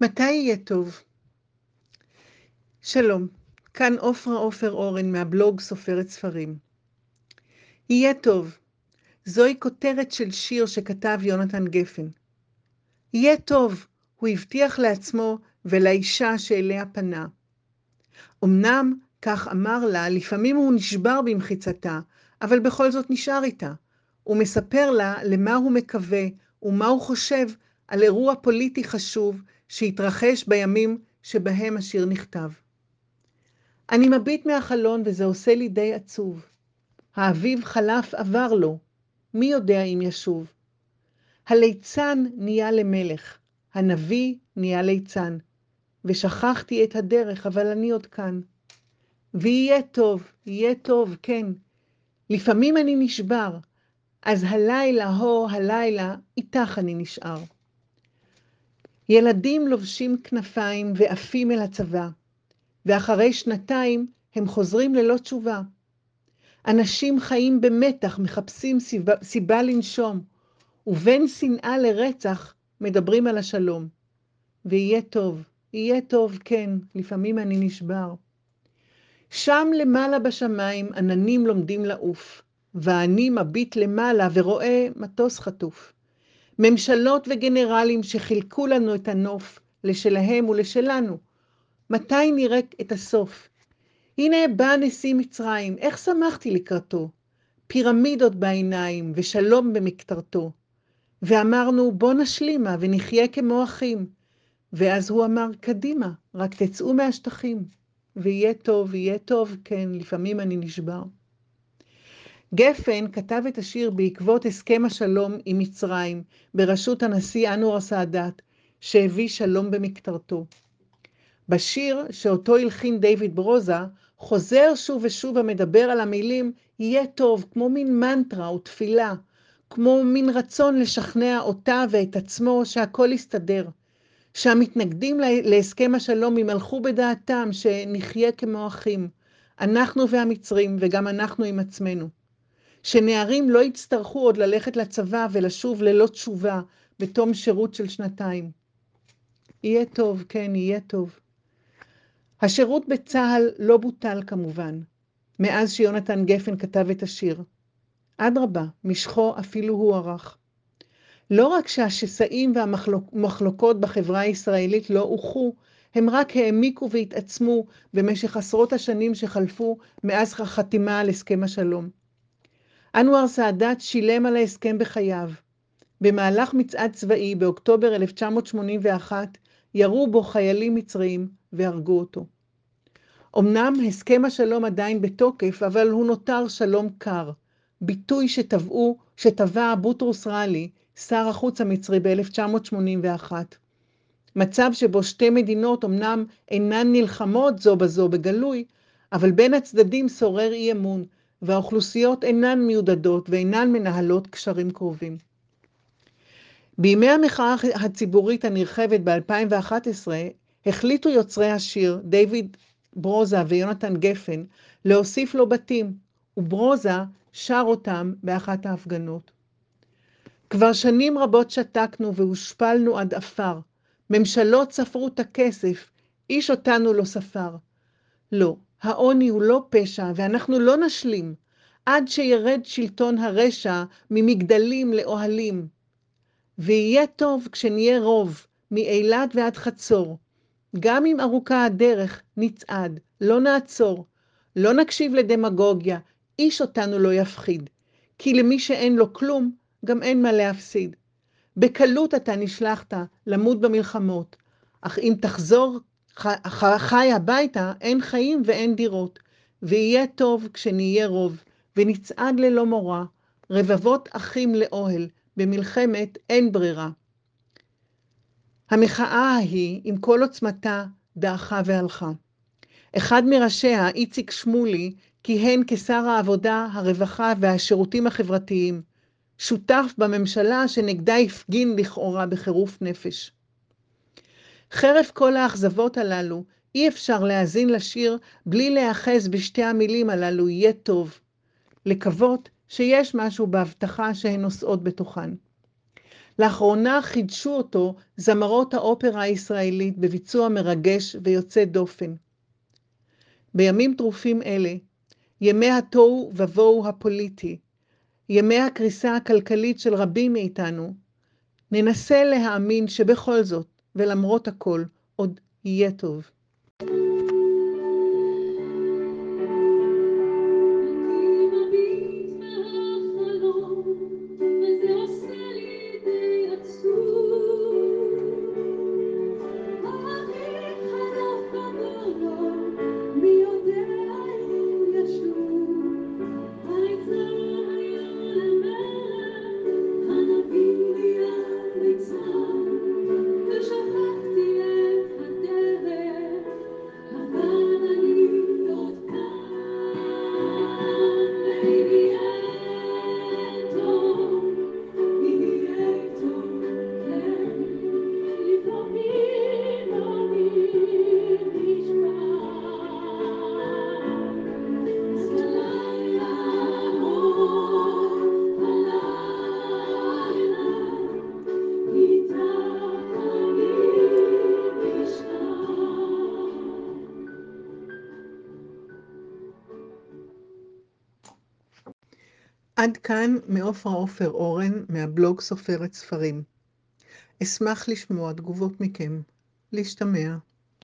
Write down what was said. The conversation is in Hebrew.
מתי יהיה טוב? שלום, כאן עופרה עופר אורן מהבלוג סופרת ספרים. יהיה טוב, זוהי כותרת של שיר שכתב יונתן גפן. יהיה טוב, הוא הבטיח לעצמו ולאישה שאליה פנה. אמנם, כך אמר לה, לפעמים הוא נשבר במחיצתה, אבל בכל זאת נשאר איתה. הוא מספר לה למה הוא מקווה ומה הוא חושב על אירוע פוליטי חשוב שהתרחש בימים שבהם השיר נכתב. אני מביט מהחלון וזה עושה לי די עצוב. האביב חלף עבר לו, מי יודע אם ישוב. הליצן נהיה למלך, הנביא נהיה ליצן, ושכחתי את הדרך, אבל אני עוד כאן. ויהיה טוב, יהיה טוב, כן. לפעמים אני נשבר, אז הלילה, הו, הלילה, איתך אני נשאר. ילדים לובשים כנפיים ועפים אל הצבא, ואחרי שנתיים הם חוזרים ללא תשובה. אנשים חיים במתח, מחפשים סיבה, סיבה לנשום, ובין שנאה לרצח מדברים על השלום. ויהיה טוב, יהיה טוב, כן, לפעמים אני נשבר. שם למעלה בשמיים עננים לומדים לעוף, ואני מביט למעלה ורואה מטוס חטוף. ממשלות וגנרלים שחילקו לנו את הנוף, לשלהם ולשלנו. מתי נראה את הסוף? הנה בא נשיא מצרים, איך שמחתי לקראתו? פירמידות בעיניים ושלום במקטרתו. ואמרנו, בוא נשלימה ונחיה כמו אחים. ואז הוא אמר, קדימה, רק תצאו מהשטחים. ויהיה טוב, יהיה טוב, כן, לפעמים אני נשבר. גפן כתב את השיר בעקבות הסכם השלום עם מצרים, בראשות הנשיא אנואר סאדאת, שהביא שלום במקטרתו. בשיר, שאותו הלחין דיוויד ברוזה, חוזר שוב ושוב המדבר על המילים יהיה טוב, כמו מין מנטרה או תפילה, כמו מין רצון לשכנע אותה ואת עצמו שהכל יסתדר, שהמתנגדים להסכם השלום ימלכו בדעתם שנחיה כמו אחים, אנחנו והמצרים וגם אנחנו עם עצמנו. שנערים לא יצטרכו עוד ללכת לצבא ולשוב ללא תשובה בתום שירות של שנתיים. יהיה טוב, כן, יהיה טוב. השירות בצה"ל לא בוטל כמובן, מאז שיונתן גפן כתב את השיר. אדרבה, משכו אפילו הוארך. לא רק שהשסעים והמחלוקות בחברה הישראלית לא אוחו, הם רק העמיקו והתעצמו במשך עשרות השנים שחלפו מאז החתימה על הסכם השלום. אנואר סאדאת שילם על ההסכם בחייו. במהלך מצעד צבאי באוקטובר 1981 ירו בו חיילים מצריים והרגו אותו. אמנם הסכם השלום עדיין בתוקף, אבל הוא נותר שלום קר, ביטוי שטבעו, שטבע בוטרוס ראלי, שר החוץ המצרי ב-1981. מצב שבו שתי מדינות אמנם אינן נלחמות זו בזו בגלוי, אבל בין הצדדים שורר אי אמון, והאוכלוסיות אינן מיודדות ואינן מנהלות קשרים קרובים. בימי המחאה הציבורית הנרחבת ב-2011, החליטו יוצרי השיר, דיוויד ברוזה ויונתן גפן, להוסיף לו בתים, וברוזה שר אותם באחת ההפגנות. כבר שנים רבות שתקנו והושפלנו עד עפר. ממשלות ספרו את הכסף, איש אותנו לא ספר. לא, העוני הוא לא פשע, ואנחנו לא נשלים, עד שירד שלטון הרשע ממגדלים לאוהלים. ויהיה טוב כשנהיה רוב, מאילת ועד חצור. גם אם ארוכה הדרך, נצעד, לא נעצור. לא נקשיב לדמגוגיה, איש אותנו לא יפחיד. כי למי שאין לו כלום, גם אין מה להפסיד. בקלות אתה נשלחת למות במלחמות, אך אם תחזור חי הביתה, אין חיים ואין דירות, ויהיה טוב כשנהיה רוב, ונצעד ללא מורא, רבבות אחים לאוהל, במלחמת אין ברירה. המחאה ההיא, עם כל עוצמתה, דעכה והלכה. אחד מראשיה, איציק שמולי, כיהן כשר העבודה, הרווחה והשירותים החברתיים, שותף בממשלה שנגדה הפגין לכאורה בחירוף נפש. חרף כל האכזבות הללו, אי אפשר להאזין לשיר בלי להיאחז בשתי המילים הללו, יהיה טוב. לקוות שיש משהו בהבטחה שהן נושאות בתוכן. לאחרונה חידשו אותו זמרות האופרה הישראלית בביצוע מרגש ויוצא דופן. בימים טרופים אלה, ימי התוהו ובוהו הפוליטי, ימי הקריסה הכלכלית של רבים מאיתנו, ננסה להאמין שבכל זאת, ולמרות הכל, עוד יהיה טוב. עד כאן מעופרה עופר אורן מהבלוג סופרת ספרים. אשמח לשמוע תגובות מכם. להשתמע.